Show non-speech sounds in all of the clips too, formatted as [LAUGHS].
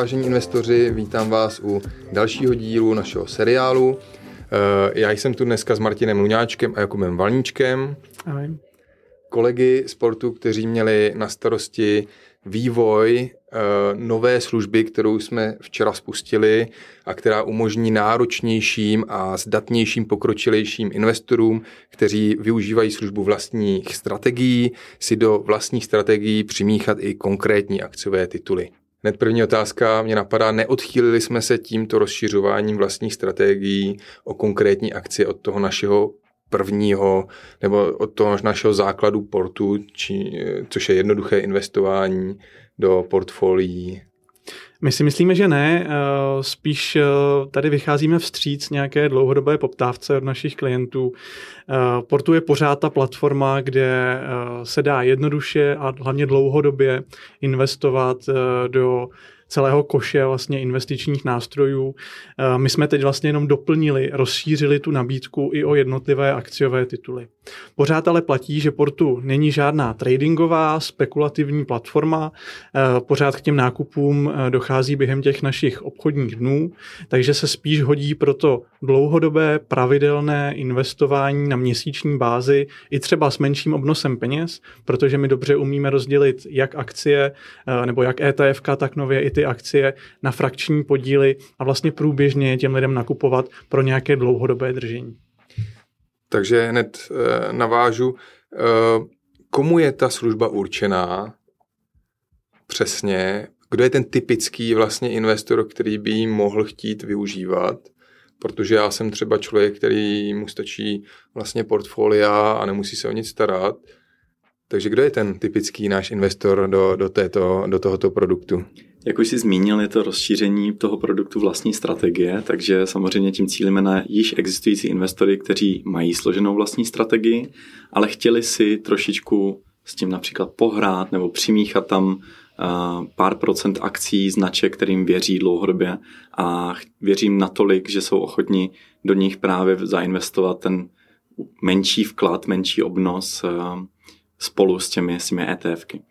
Vážení investoři, vítám vás u dalšího dílu našeho seriálu. Eh, já jsem tu dneska s Martinem Luňáčkem a Jakubem Valníčkem. Ahoj. Kolegy sportu, kteří měli na starosti vývoj uh, nové služby, kterou jsme včera spustili a která umožní náročnějším a zdatnějším pokročilejším investorům, kteří využívají službu vlastních strategií, si do vlastních strategií přimíchat i konkrétní akciové tituly. Hned první otázka mě napadá, neodchýlili jsme se tímto rozšiřováním vlastních strategií o konkrétní akcie od toho našeho prvního nebo od toho našeho základu portu, či, což je jednoduché investování do portfolií. My si myslíme, že ne. Eh, spíš eh, tady vycházíme vstříc nějaké dlouhodobé poptávce od našich klientů. Eh, Portu je pořád ta platforma, kde se dá jednoduše a hlavně dlouhodobě investovat do celého koše vlastně investičních nástrojů. Eh, my jsme teď vlastně jenom doplnili, rozšířili tu nabídku i o jednotlivé akciové tituly. Pořád ale platí, že Portu není žádná tradingová, spekulativní platforma, eh, pořád k těm nákupům eh, dochází během těch našich obchodních dnů, takže se spíš hodí pro to dlouhodobé pravidelné investování na měsíční bázi i třeba s menším obnosem peněz, protože my dobře umíme rozdělit jak akcie nebo jak ETF, tak nově i ty ty akcie na frakční podíly a vlastně průběžně těm lidem nakupovat pro nějaké dlouhodobé držení. Takže hned e, navážu, e, komu je ta služba určená přesně, kdo je ten typický vlastně investor, který by ji mohl chtít využívat, protože já jsem třeba člověk, který mu stačí vlastně portfolia a nemusí se o nic starat, takže kdo je ten typický náš investor do, do, této, do tohoto produktu? Jak už jsi zmínil, je to rozšíření toho produktu vlastní strategie, takže samozřejmě tím cílíme na již existující investory, kteří mají složenou vlastní strategii, ale chtěli si trošičku s tím například pohrát nebo přimíchat tam pár procent akcí, značek, kterým věří dlouhodobě a věřím natolik, že jsou ochotni do nich právě zainvestovat ten menší vklad, menší obnos spolu s těmi, s těmi ETFky.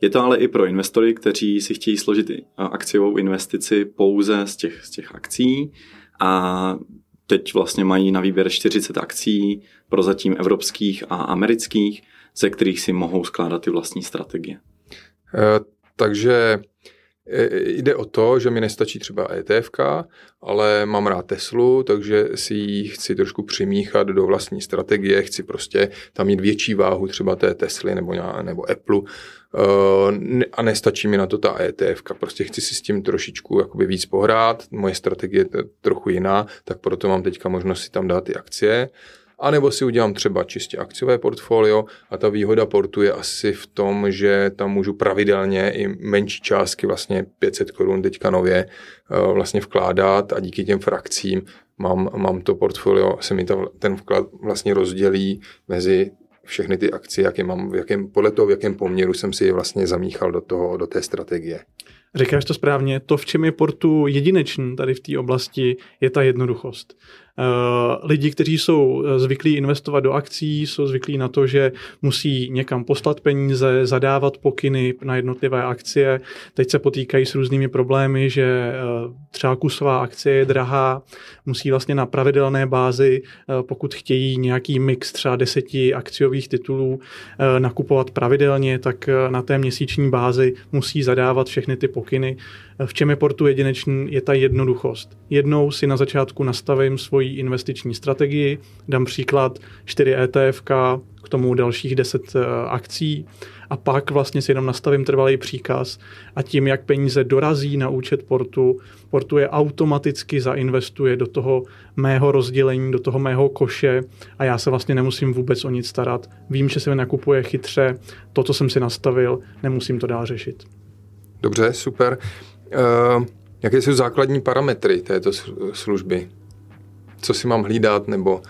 Je to ale i pro investory, kteří si chtějí složit akciovou investici pouze z těch, z těch akcí a teď vlastně mají na výběr 40 akcí, prozatím evropských a amerických, ze kterých si mohou skládat ty vlastní strategie. E, takže jde o to, že mi nestačí třeba ETF, ale mám rád Teslu, takže si ji chci trošku přimíchat do vlastní strategie, chci prostě tam mít větší váhu třeba té Tesly nebo, nebo Apple e, a nestačí mi na to ta ETF. Prostě chci si s tím trošičku jakoby víc pohrát, moje strategie je trochu jiná, tak proto mám teďka možnost si tam dát ty akcie. A nebo si udělám třeba čistě akciové portfolio a ta výhoda portu je asi v tom, že tam můžu pravidelně i menší částky, vlastně 500 korun teďka nově eh, vlastně vkládat a díky těm frakcím mám, mám to portfolio, se mi to, ten vklad vlastně rozdělí mezi všechny ty akcie, jak je mám, v jakém, podle toho, v jakém poměru jsem si je vlastně zamíchal do, toho, do té strategie. Říkáš to správně, to, v čem je portu jedinečný tady v té oblasti, je ta jednoduchost. Eh, lidi, kteří jsou eh, zvyklí investovat do akcí, jsou zvyklí na to, že musí někam poslat peníze, zadávat pokyny na jednotlivé akcie. Teď se potýkají s různými problémy, že eh, třeba kusová akcie je drahá, musí vlastně na pravidelné bázi, pokud chtějí nějaký mix třeba deseti akciových titulů nakupovat pravidelně, tak na té měsíční bázi musí zadávat všechny ty pokyny. V čem je portu jedinečný, je ta jednoduchost. Jednou si na začátku nastavím svoji investiční strategii, dám příklad 4 ETF, k tomu dalších 10 eh, akcí a pak vlastně si jenom nastavím trvalý příkaz a tím, jak peníze dorazí na účet portu, portu je automaticky zainvestuje do toho mého rozdělení, do toho mého koše a já se vlastně nemusím vůbec o nic starat. Vím, že se mi nakupuje chytře, to, co jsem si nastavil, nemusím to dál řešit. Dobře, super. Uh, jaké jsou základní parametry této služby? Co si mám hlídat nebo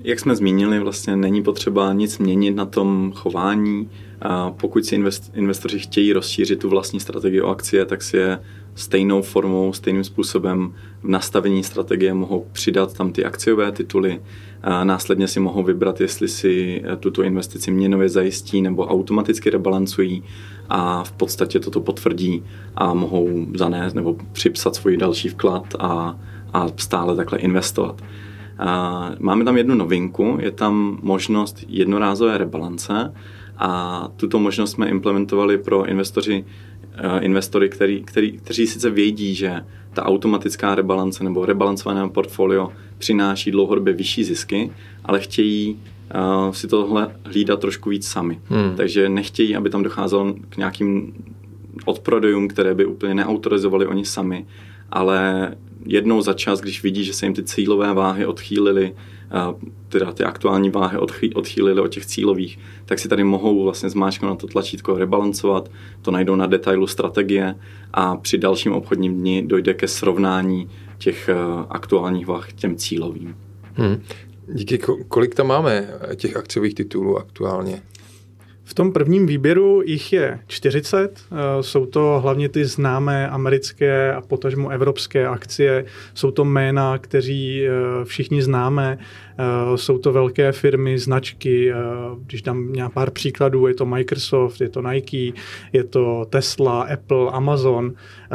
Jak jsme zmínili, vlastně není potřeba nic měnit na tom chování. A pokud si invest, investoři chtějí rozšířit tu vlastní strategii o akcie, tak si je stejnou formou, stejným způsobem v nastavení strategie mohou přidat tam ty akciové tituly. A následně si mohou vybrat, jestli si tuto investici měnově zajistí nebo automaticky rebalancují a v podstatě toto potvrdí a mohou zanést nebo připsat svůj další vklad a, a stále takhle investovat. A máme tam jednu novinku, je tam možnost jednorázové rebalance a tuto možnost jsme implementovali pro investoři, eh, investory, který, který, kteří sice vědí, že ta automatická rebalance nebo rebalancované portfolio přináší dlouhodobě vyšší zisky, ale chtějí uh, si tohle hlídat trošku víc sami. Hmm. Takže nechtějí, aby tam docházelo k nějakým odprodejům, které by úplně neautorizovali oni sami, ale jednou za čas, když vidí, že se jim ty cílové váhy odchýlily, teda ty aktuální váhy odchýlily od těch cílových, tak si tady mohou vlastně zmáčknout na to tlačítko rebalancovat, to najdou na detailu strategie a při dalším obchodním dni dojde ke srovnání těch aktuálních váh těm cílovým. Hmm. Díky, kolik tam máme těch akciových titulů aktuálně? V tom prvním výběru jich je 40. Eh, jsou to hlavně ty známé americké a potažmo evropské akcie. Jsou to jména, kteří eh, všichni známe. Eh, jsou to velké firmy, značky. Když dám nějak pár příkladů, je to Microsoft, je to Nike, je to Tesla, Apple, Amazon,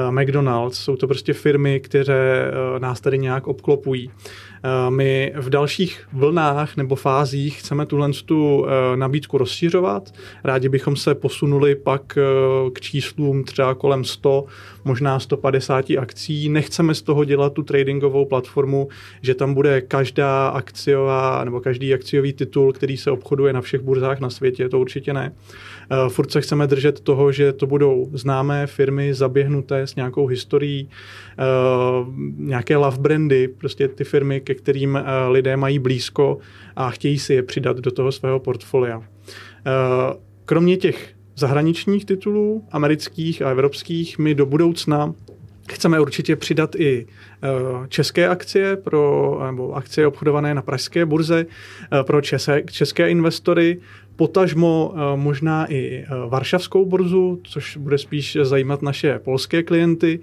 McDonald's. Jsou to prostě firmy, které nás tady nějak obklopují. My v dalších vlnách nebo fázích chceme tuhle tu nabídku rozšiřovat. Rádi bychom se posunuli pak eh, k číslům třeba kolem 100, možná 150 akcí. Nechceme z toho dělat tu tradingovou platformu, že tam bude každá akciová nebo každý akciový titul, který se obchoduje na všech burzách na světě, to určitě ne. Eh, furt se chceme držet toho, že to budou známé firmy, zaběhnuté s nějakou historií, eh, nějaké love brandy, prostě ty firmy, ke kterým lidé mají blízko a chtějí si je přidat do toho svého portfolia. Kromě těch zahraničních titulů, amerických a evropských, my do budoucna chceme určitě přidat i eh, české akcie pro, nebo akcie obchodované na pražské burze eh, pro české, české investory, potažmo možná i varšavskou burzu, což bude spíš zajímat naše polské klienty.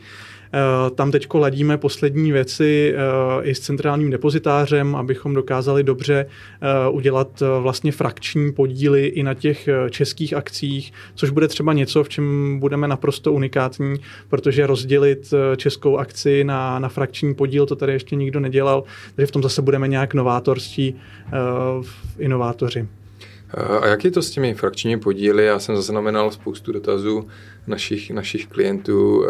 Eh, tam teď ladíme poslední věci eh, i s centrálním depozitářem, abychom dokázali dobře eh, udělat vlastně frakční podíly i na těch českých akcích, což bude třeba něco, v čem budeme naprosto unikátní, protože rozdělit českou akci na, na frakční podíl, to tady ještě nikdo nedělal, takže v tom zase budeme nějak novátorští inovátoři. A jak je to s těmi frakčními podíly? Já jsem zaznamenal spoustu dotazů našich, našich klientů.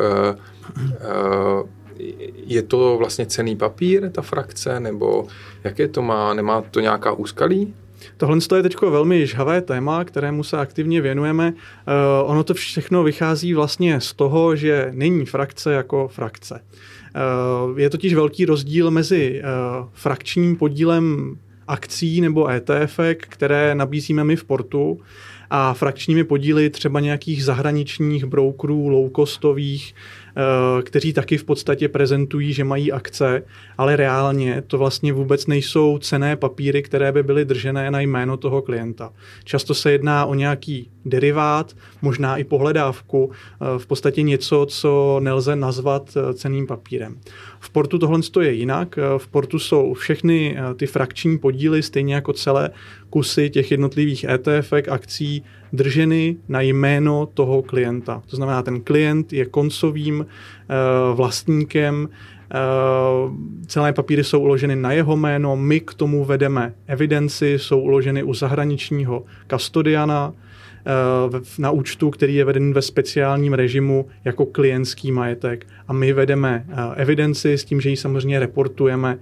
Je to vlastně cený papír, ta frakce, nebo jaké to má? Nemá to nějaká úskalí? Tohle je teď velmi žhavé téma, kterému se aktivně věnujeme. Uh, ono to všechno vychází vlastně z toho, že není frakce jako frakce. Je totiž velký rozdíl mezi frakčním podílem akcí nebo ETF, které nabízíme my v portu a frakčními podíly třeba nějakých zahraničních brokerů, low-costových, kteří taky v podstatě prezentují, že mají akce, ale reálně to vlastně vůbec nejsou cené papíry, které by byly držené na jméno toho klienta. Často se jedná o nějaký derivát, možná i pohledávku, eh, v podstatě něco, co nelze nazvat eh, ceným papírem. V portu tohle je jinak. V portu jsou všechny ty frakční podíly, stejně jako celé kusy těch jednotlivých ETF, akcí, drženy na jméno toho klienta. To znamená, ten klient je koncovým uh, vlastníkem, uh, celé papíry jsou uloženy na jeho jméno, my k tomu vedeme evidenci, jsou uloženy u zahraničního kastodiana, eh, na účtu, který je veden ve speciálním režimu jako klientský majetek. A my vedeme evidenci s tím, že ji samozřejmě reportujeme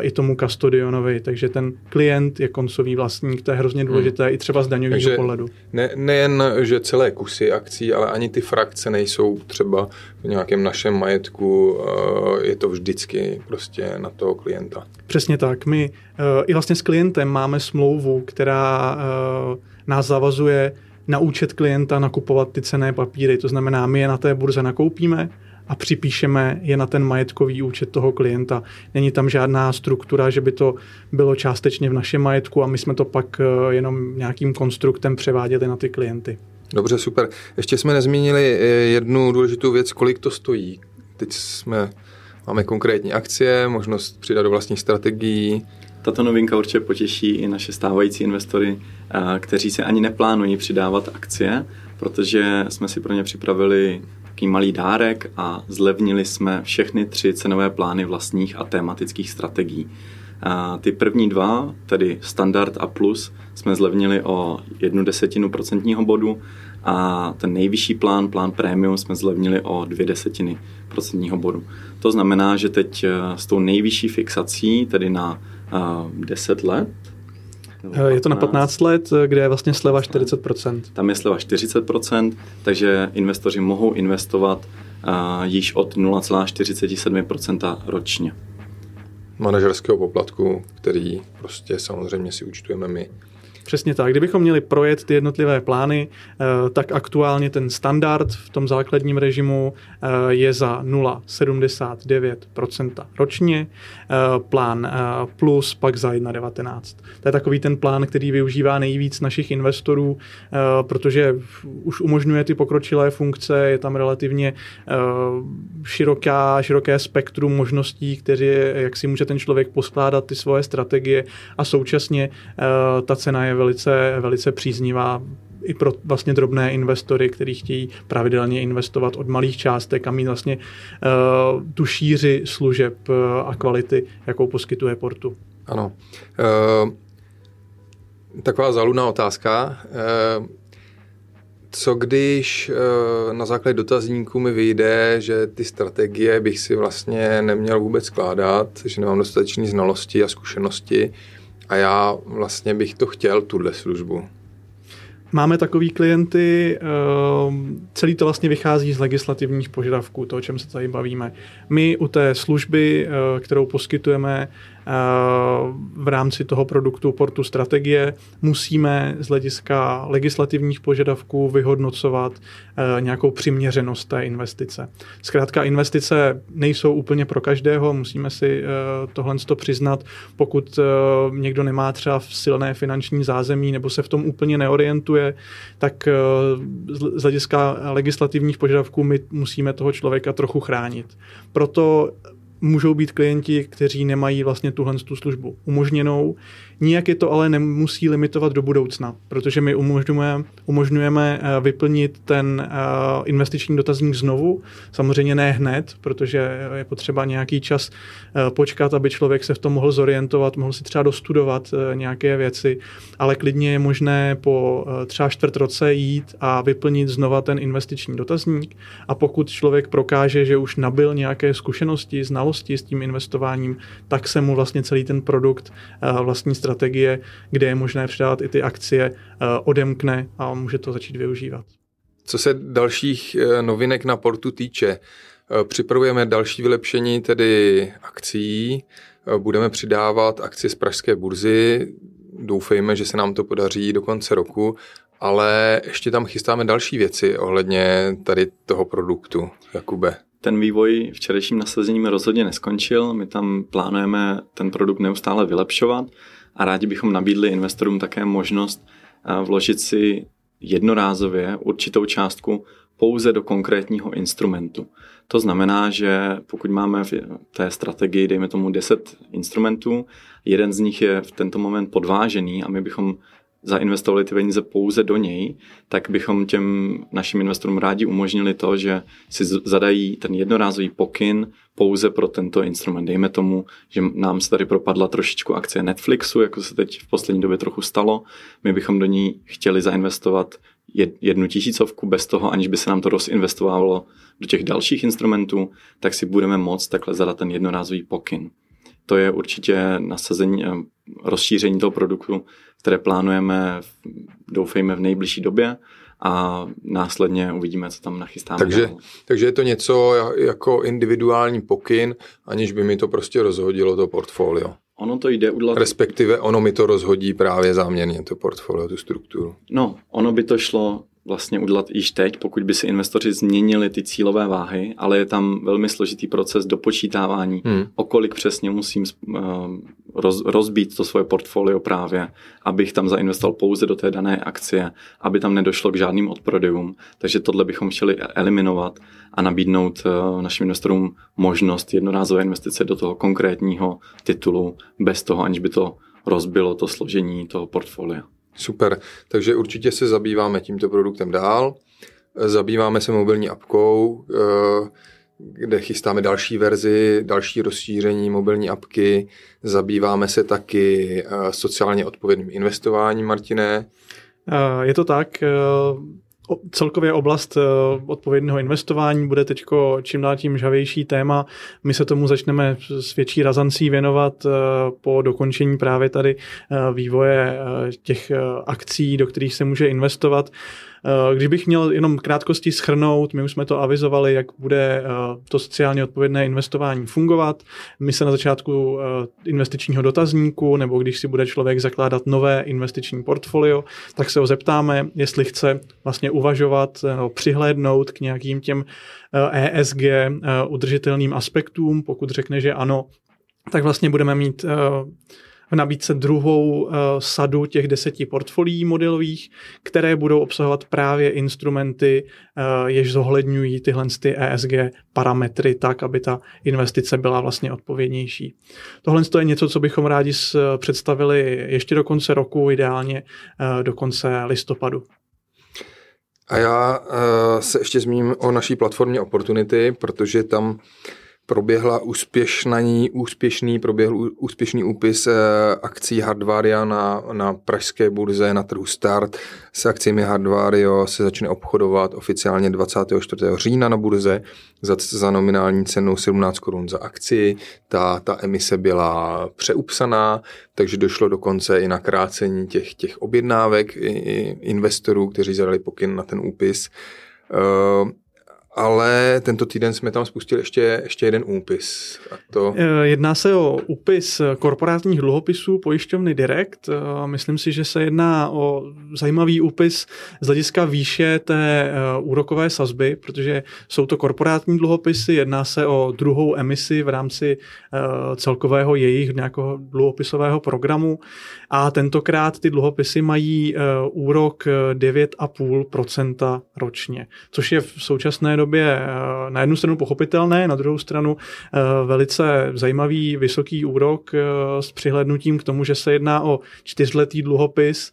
i tomu kastodionovi, takže ten klient je koncový vlastník, to je hrozně důležité hmm. i třeba z daňového takže pohledu. Ne, nejen, že celé kusy akcí, ale ani ty frakce nejsou třeba v nějakém našem majetku, je to vždycky prostě na toho klienta. Přesně tak. My i vlastně s klientem máme smlouvu, která nás zavazuje na účet klienta nakupovat ty cené papíry. To znamená, my je na té burze nakoupíme, a připíšeme je na ten majetkový účet toho klienta. Není tam žádná struktura, že by to bylo částečně v našem majetku a my jsme to pak eh, jenom nějakým konstruktem převáděli na ty klienty. Dobře, super. Ještě jsme nezmínili eh, jednu důležitou věc, kolik to stojí. Teď jsme, máme konkrétní akcie, možnost přidat do vlastních strategií. Tato novinka určitě potěší i naše stávající investory, eh, kteří se ani neplánují přidávat akcie, protože jsme si pro ně připravili takový malý dárek a zlevnili jsme všechny tři cenové plány vlastních a tématických strategií. A ty první dva, tedy standard a plus, jsme zlevnili o jednu desetinu procentního bodu a ten nejvyšší plán, plán premium, jsme zlevnili o dvě desetiny procentního bodu. To znamená, že teď eh, s tou nejvyšší fixací, tedy na 10 let, je to na 15 let, kde je vlastně sleva 40%. Tam je sleva 40%, takže investoři mohou investovat uh, již od 0,47% ročně. Manažerského poplatku, který prostě samozřejmě si účtujeme my. Přesně tak. Kdybychom měli projet ty jednotlivé plány, eh, tak aktuálně ten standard v tom základním režimu eh, je za 0,79% ročně, eh, plán plus pak za 1,19. To je takový ten plán, který využívá nejvíc našich investorů, protože už umožňuje ty pokročilé funkce, je tam relativně široká, široké spektrum možností, které, jak si může ten člověk poskládat ty svoje strategie a současně ta cena je velice, velice příznivá i pro vlastně drobné investory, kteří chtějí pravidelně investovat od malých částek a mít vlastně uh, tu šíři služeb uh, a kvality, jakou poskytuje Portu. Ano. Uh, taková zaludná otázka. Uh, co když uh, na základě dotazníků mi vyjde, že ty strategie bych si vlastně neměl vůbec skládat, že nemám dostatečné znalosti a zkušenosti, a já vlastně bych to chtěl, tuhle službu. Máme takový klienty, ehm, celý to vlastně vychází z legislativních požadavků, to, o čem se tady bavíme. My u té služby, eh, kterou poskytujeme, v rámci toho produktu portu strategie musíme z hlediska legislativních požadavků vyhodnocovat eh, nějakou přiměřenost té investice. Zkrátka investice nejsou úplně pro každého, musíme si eh, tohle to přiznat. Pokud eh, někdo nemá třeba silné finanční zázemí nebo se v tom úplně neorientuje, tak z hlediska legislativních požadavků my musíme toho člověka trochu chránit. Proto můžou být klienti, kteří nemají vlastně tuhle tu službu umožněnou. Nijak je to ale nemusí limitovat do budoucna, protože my umožňujeme, umožňujeme eh, vyplnit ten eh, investiční dotazník znovu. Samozřejmě ne hned, protože je potřeba nějaký čas eh, počkat, aby člověk se v tom mohl zorientovat, mohl si třeba dostudovat nějaké věci, ale klidně je možné po třeba čtvrt roce jít a vyplnit znova ten investiční dotazník a pokud člověk prokáže, že už nabil nějaké zkušenosti, znalosti s tím investováním, tak se mu vlastně celý ten produkt vlastní strategie strategie, kde je možné předávat i ty akcie, eh, odemkne a může to začít využívat. Co se dalších eh, novinek na portu týče, eh, připravujeme další vylepšení tedy akcí, budeme přidávat akcie z pražské burzy, doufejme, že se nám to podaří do konce roku, ale ještě tam chystáme další věci ohledně tady toho produktu, Jakube. Ten vývoj včerejším nasazením rozhodně neskončil, my tam plánujeme ten produkt neustále vylepšovat a rádi bychom nabídli investorům také možnost eh, vložit si jednorázově určitou částku pouze do konkrétního instrumentu. To znamená, že pokud máme v té strategii, dejme tomu 10 instrumentů, jeden z nich je v tento moment podvážený a my bychom zainvestovali ty peníze pouze do něj, tak bychom těm našim investorům rádi umožnili to, že si zadají ten jednorázový pokyn pouze pro tento instrument. Dejme tomu, že nám se tady propadla trošičku akcie Netflixu, jako se teď v poslední době trochu stalo. My bychom do ní chtěli zainvestovat jednu tisícovku bez toho, aniž by se nám to rozinvestovalo do těch dalších instrumentů, tak si budeme moct takhle zadat ten jednorázový pokyn. To je určitě nasazení, rozšíření toho produktu, které plánujeme, doufejme, v nejbližší době a následně uvidíme, co tam nachystáme. Takže, takže je to něco jako individuální pokyn, aniž by mi to prostě rozhodilo to portfolio. Ono to jde udělat... Respektive ono mi to rozhodí právě záměrně, to portfolio, tu strukturu. No, ono by to šlo vlastně udělat již teď, pokud by si investoři změnili ty cílové váhy, ale je tam velmi složitý proces dopočítávání, hmm. o kolik přesně musím eh, roz, rozbít to svoje portfolio právě, abych tam zainvestoval pouze do té dané akcie, aby tam nedošlo k žádným odprodejům. Takže tohle bychom chtěli eliminovat a nabídnout eh, našim investorům možnost jednorázové investice do toho konkrétního titulu bez toho, aniž by to rozbilo to složení toho portfolia. Super, takže určitě se zabýváme tímto produktem dál. Zabýváme se mobilní apkou, eh, kde chystáme další verzi, další rozšíření mobilní apky. Zabýváme se taky eh, sociálně odpovědným investováním, Martine. Eh, je to tak celkově oblast eh, odpovědného investování bude teď čím dál tím žavější téma. My se tomu začneme s větší razancí věnovat eh, po dokončení právě tady eh, vývoje těch akcí, do kterých se může investovat. Eh, když bych měl jenom krátkosti schrnout, my už jsme to avizovali, jak bude eh, to sociálně odpovědné investování fungovat. My se na začátku eh, investičního dotazníku, nebo když si bude člověk zakládat nové investiční portfolio, tak se ho zeptáme, jestli chce vlastně uvažovat nebo přihlédnout k nějakým těm ESG e udržitelným aspektům. Pokud řekne, že ano, tak vlastně budeme mít v nabídce druhou uh, sadu těch deseti portfolií modelových, které budou obsahovat právě instrumenty, uh, jež zohledňují tyhle ty ESG parametry tak, aby ta investice byla vlastně odpovědnější. Tohle je něco, co bychom rádi představili ještě do konce roku, ideálně do konce listopadu. A já uh, se ještě zmíním o naší platformě Opportunity, protože tam proběhla úspěšný, úspěšný, proběhl úspěšný úpis eh, akcí Hardvaria na, na pražské burze na trhu Start. S akcemi Hardvario se začne obchodovat oficiálně 24. října na burze za, za nominální cenu 17 korun za akci. Ta, ta emise byla přeupsaná, takže došlo dokonce i na krácení těch, těch objednávek investorů, kteří zadali pokyn na ten úpis. Uh, ale tento týden jsme tam spustili ještě, ještě jeden úpis. A to... Eh, jedná se o úpis korporátních dluhopisů pojišťovny Direct. Eh, myslím si, že se jedná o zajímavý úpis z hlediska výše té eh, úrokové sazby, protože jsou to korporátní dluhopisy, jedná se o druhou emisi v rámci celkového jejich nějakého dluhopisového programu a tentokrát ty dluhopisy mají úrok 9,5% ročně, což je v současné době eh, na jednu stranu pochopitelné, na druhou stranu velice zajímavý vysoký úrok s přihlednutím k tomu, že se jedná o čtyřletý dluhopis,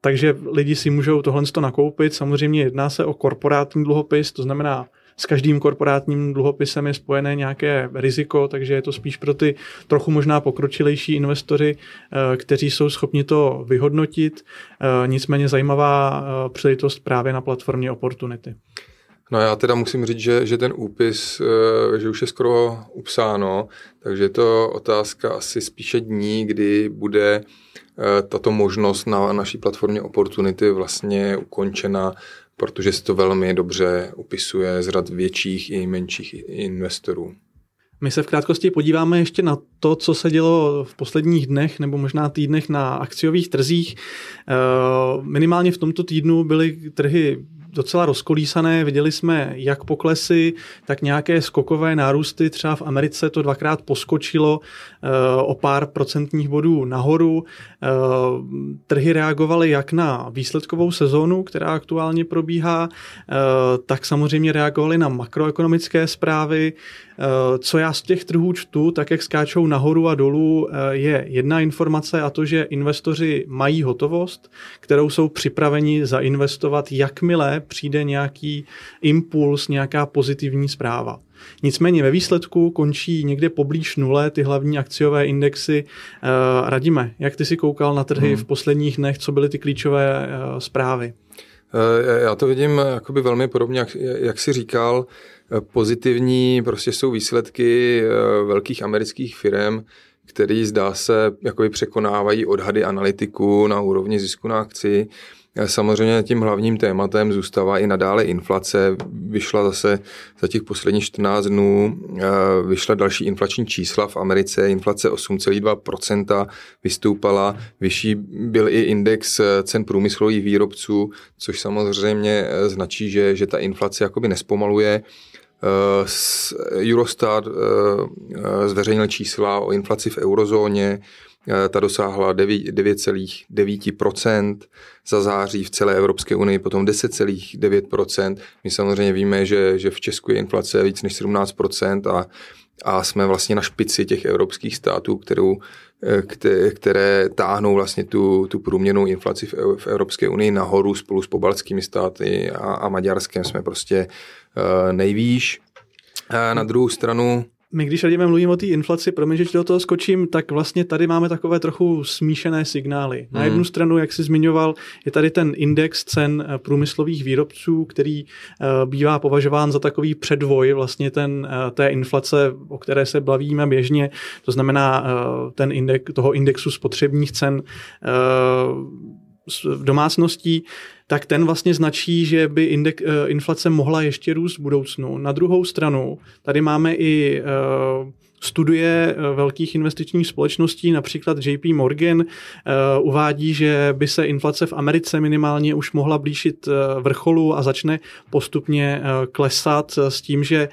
takže lidi si můžou tohle nakoupit. Samozřejmě jedná se o korporátní dluhopis, to znamená s každým korporátním dluhopisem je spojené nějaké riziko, takže je to spíš pro ty trochu možná pokročilejší investory, eh, kteří jsou schopni to vyhodnotit. Eh, nicméně zajímavá eh, příležitost právě na platformě Opportunity. No já teda musím říct, že, že ten úpis, že už je skoro upsáno, takže je to otázka asi spíše dní, kdy bude tato možnost na naší platformě Opportunity vlastně ukončena protože se to velmi dobře upisuje z rad větších i menších investorů. My se v krátkosti podíváme ještě na to, co se dělo v posledních dnech nebo možná týdnech na akciových trzích. Eh, minimálně v tomto týdnu byly trhy docela rozkolísané. Viděli jsme jak poklesy, tak nějaké skokové nárůsty. Třeba v Americe to dvakrát poskočilo eh, o pár procentních bodů nahoru. Eh, trhy reagovaly jak na výsledkovou sezónu, která aktuálně probíhá, eh, tak samozřejmě reagovaly na makroekonomické zprávy. Co já z těch trhů čtu, tak jak skáčou nahoru a dolů, je jedna informace a to, že investoři mají hotovost, kterou jsou připraveni zainvestovat, jakmile přijde nějaký impuls, nějaká pozitivní zpráva. Nicméně ve výsledku končí někde poblíž nule ty hlavní akciové indexy. Uh, radíme, jak ty si koukal na trhy hmm. v posledních dnech, co byly ty klíčové zprávy? Já to vidím jakoby velmi podobně, jak, jak jsi říkal. Pozitivní prostě jsou výsledky velkých amerických firm, který zdá se jakoby překonávají odhady analytiků na úrovni zisku na akci. Samozřejmě tím hlavním tématem zůstává i nadále inflace. Vyšla zase za těch posledních 14 dnů, eh, vyšla další inflační čísla v Americe, inflace 8,2% vystoupala, vyšší byl i index eh, cen průmyslových výrobců, což samozřejmě eh, značí, že, že ta inflace jakoby nespomaluje. Eurostat zveřejnil čísla o inflaci v eurozóně, Eh, ta dosáhla 9,9% za září v celé Evropské unii, potom 10,9%. My samozřejmě víme, že, že v Česku je inflace víc než 17% a, a jsme vlastně na špici těch evropských států, kterou, eh, které, táhnou vlastně tu, tu průměrnou inflaci v, Evropské unii nahoru spolu s pobaltskými státy a, a Maďarskem jsme prostě uh, nejvýš. A na druhou stranu my když radíme mluvím o té inflaci, promiň, že do toho skočím, tak vlastně tady máme takové trochu smíšené signály. Na jednu hmm. stranu, jak jsi zmiňoval, je tady ten index cen eh, průmyslových výrobců, který uh, bývá považován za takový předvoj vlastně ten, uh, té inflace, o které se bavíme běžně. To znamená ten index, toho indexu spotřebních cen domácností, tak ten vlastně značí, že by indek, eh, inflace mohla ještě růst v budoucnu. Na druhou stranu, tady máme i uh, studie eh, velkých investičních společností, například JP Morgan, uvádí, že by se inflace v Americe minimálně už mohla blížit vrcholu a začne postupně klesat s tím, že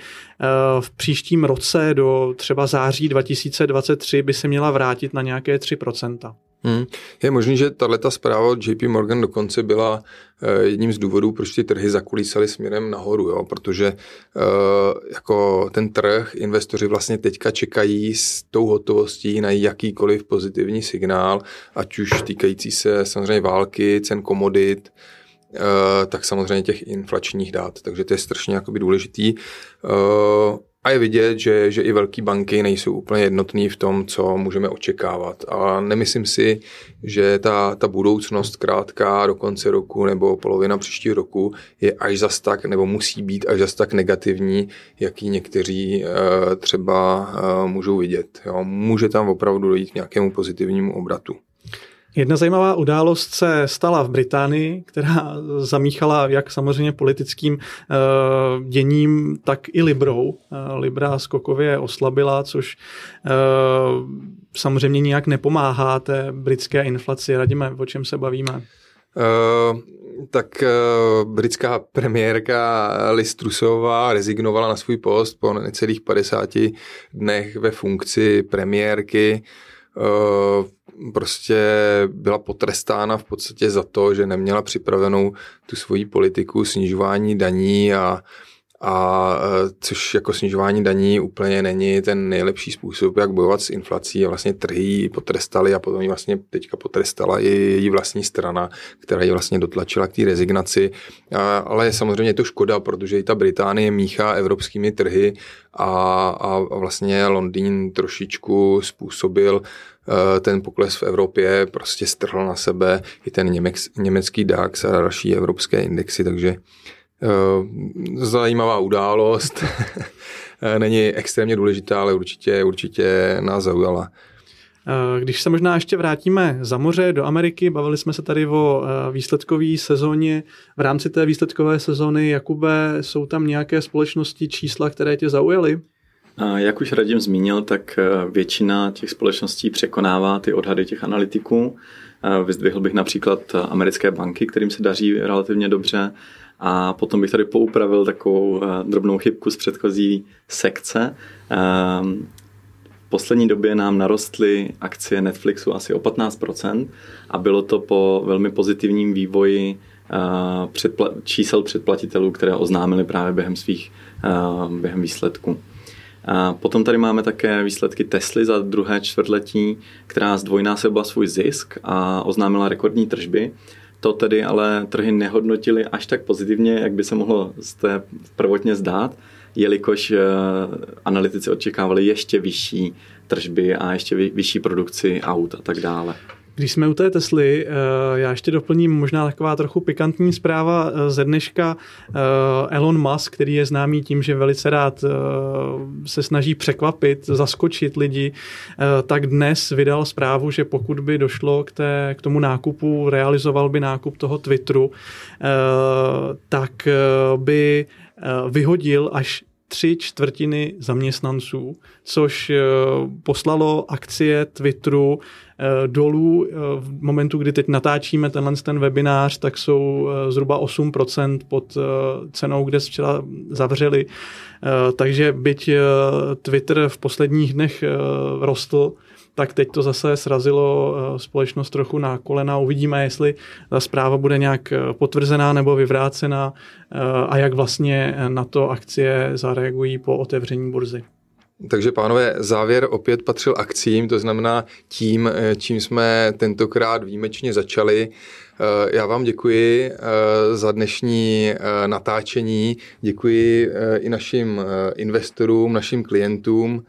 v příštím roce do třeba září 2023 by se měla vrátit na nějaké 3%. Hmm. Je možný, že tato zpráva od JP Morgan dokonce byla uh, jedním z důvodů, proč ty trhy zakulísaly směrem nahoru, jo? protože uh, jako ten trh, investoři vlastně teďka čekají s tou hotovostí na jakýkoliv pozitivní signál, ať už týkající se samozřejmě války, cen komodit, uh, tak samozřejmě těch inflačních dát. Takže to je strašně důležitý. A je vidět, že, že i velké banky nejsou úplně jednotné v tom, co můžeme očekávat. A nemyslím si, že ta, ta budoucnost krátká do konce roku nebo polovina příštího roku je až zas tak, nebo musí být až zas tak negativní, jaký někteří e, třeba e, můžou vidět. Jo. Může tam opravdu dojít k nějakému pozitivnímu obratu. Jedna zajímavá událost se stala v Británii, která zamíchala jak samozřejmě politickým uh, děním, tak i Librou. Uh, Libra skokově oslabila, což uh, samozřejmě nijak nepomáhá té britské inflaci. Radíme, o čem se bavíme. Uh, tak uh, britská premiérka Liz Trussová rezignovala na svůj post po necelých 50 dnech ve funkci premiérky. Uh, prostě byla potrestána v podstatě za to, že neměla připravenou tu svoji politiku snižování daní a, a což jako snižování daní úplně není ten nejlepší způsob, jak bojovat s inflací a vlastně trhy potrestali a potom ji vlastně teďka potrestala i její vlastní strana, která ji vlastně dotlačila k té rezignaci. A, ale je samozřejmě to škoda, protože i ta Británie míchá evropskými trhy a, a vlastně Londýn trošičku způsobil Eh, ten pokles v Evropě prostě strhl na sebe i ten německ, německý DAX a další evropské indexy, takže zajímavá událost. Eh, [LAUGHS] není extrémně důležitá, ale určitě, určitě nás zaujala. Když se možná ještě vrátíme za moře do Ameriky, bavili jsme se tady o výsledkové sezóně. V rámci té výsledkové sezóny, Jakube, jsou tam nějaké společnosti, čísla, které tě zaujaly? Jak už Radim zmínil, tak eh, většina těch společností překonává ty odhady těch analytiků. Eh, vyzdvihl bych například americké banky, kterým se daří relativně dobře. A potom bych tady poupravil takovou eh, drobnou chybku z předchozí sekce. V poslední době nám narostly akcie Netflixu asi o 15% a bylo to po velmi pozitivním vývoji čísel předplatitelů, které oznámili právě během svých během výsledků. A potom tady máme také výsledky Tesly za druhé čtvrtletí, která zdvojnásobila svůj zisk a oznámila rekordní tržby. To tedy ale trhy nehodnotily až tak pozitivně, jak by se mohlo z té prvotně zdát, jelikož eh, analytici očekávali ještě vyšší tržby a ještě vyšší produkci aut a tak dále. Když jsme u té Tesly, eh, já ještě doplním možná taková trochu pikantní zpráva eh, ze dneška. Eh, Elon Musk, který je známý tím, že velice rád se snaží překvapit, zaskočit lidi, tak dnes vydal zprávu, že pokud by došlo k, té, k tomu nákupu, realizoval by nákup toho Twitteru, tak by vyhodil až tři čtvrtiny zaměstnanců, což poslalo akcie Twitteru dolů eh, v momentu, kdy teď natáčíme tenhle ten webinář, tak jsou eh, zhruba 8% pod cenou, kde včera zavřeli. Takže byť Twitter v posledních dnech rostl, tak teď to zase srazilo společnost trochu na kolena. Uvidíme, jestli ta zpráva bude nějak potvrzená nebo vyvrácená a jak vlastně na to akcie zareagují po otevření burzy. Takže pánové, závěr opět patřil akcím, to znamená tím, eh, čím jsme tentokrát výjimečně začali. Eh, já vám děkuji eh, za dnešní natáčení, děkuji i našim investorům, našim klientům.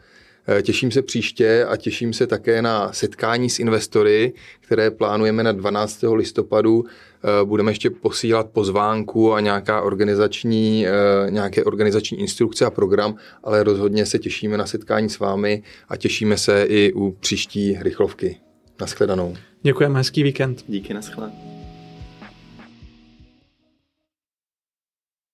Těším se příště a těším se také na setkání s investory, které plánujeme na 12. listopadu budeme ještě posílat pozvánku a nějaká organizační, eh, nějaké organizační instrukce a program, ale rozhodně se těšíme na setkání s vámi a těšíme se i u příští rychlovky. Naschledanou. Děkujeme, hezký víkend. Díky, naschledanou.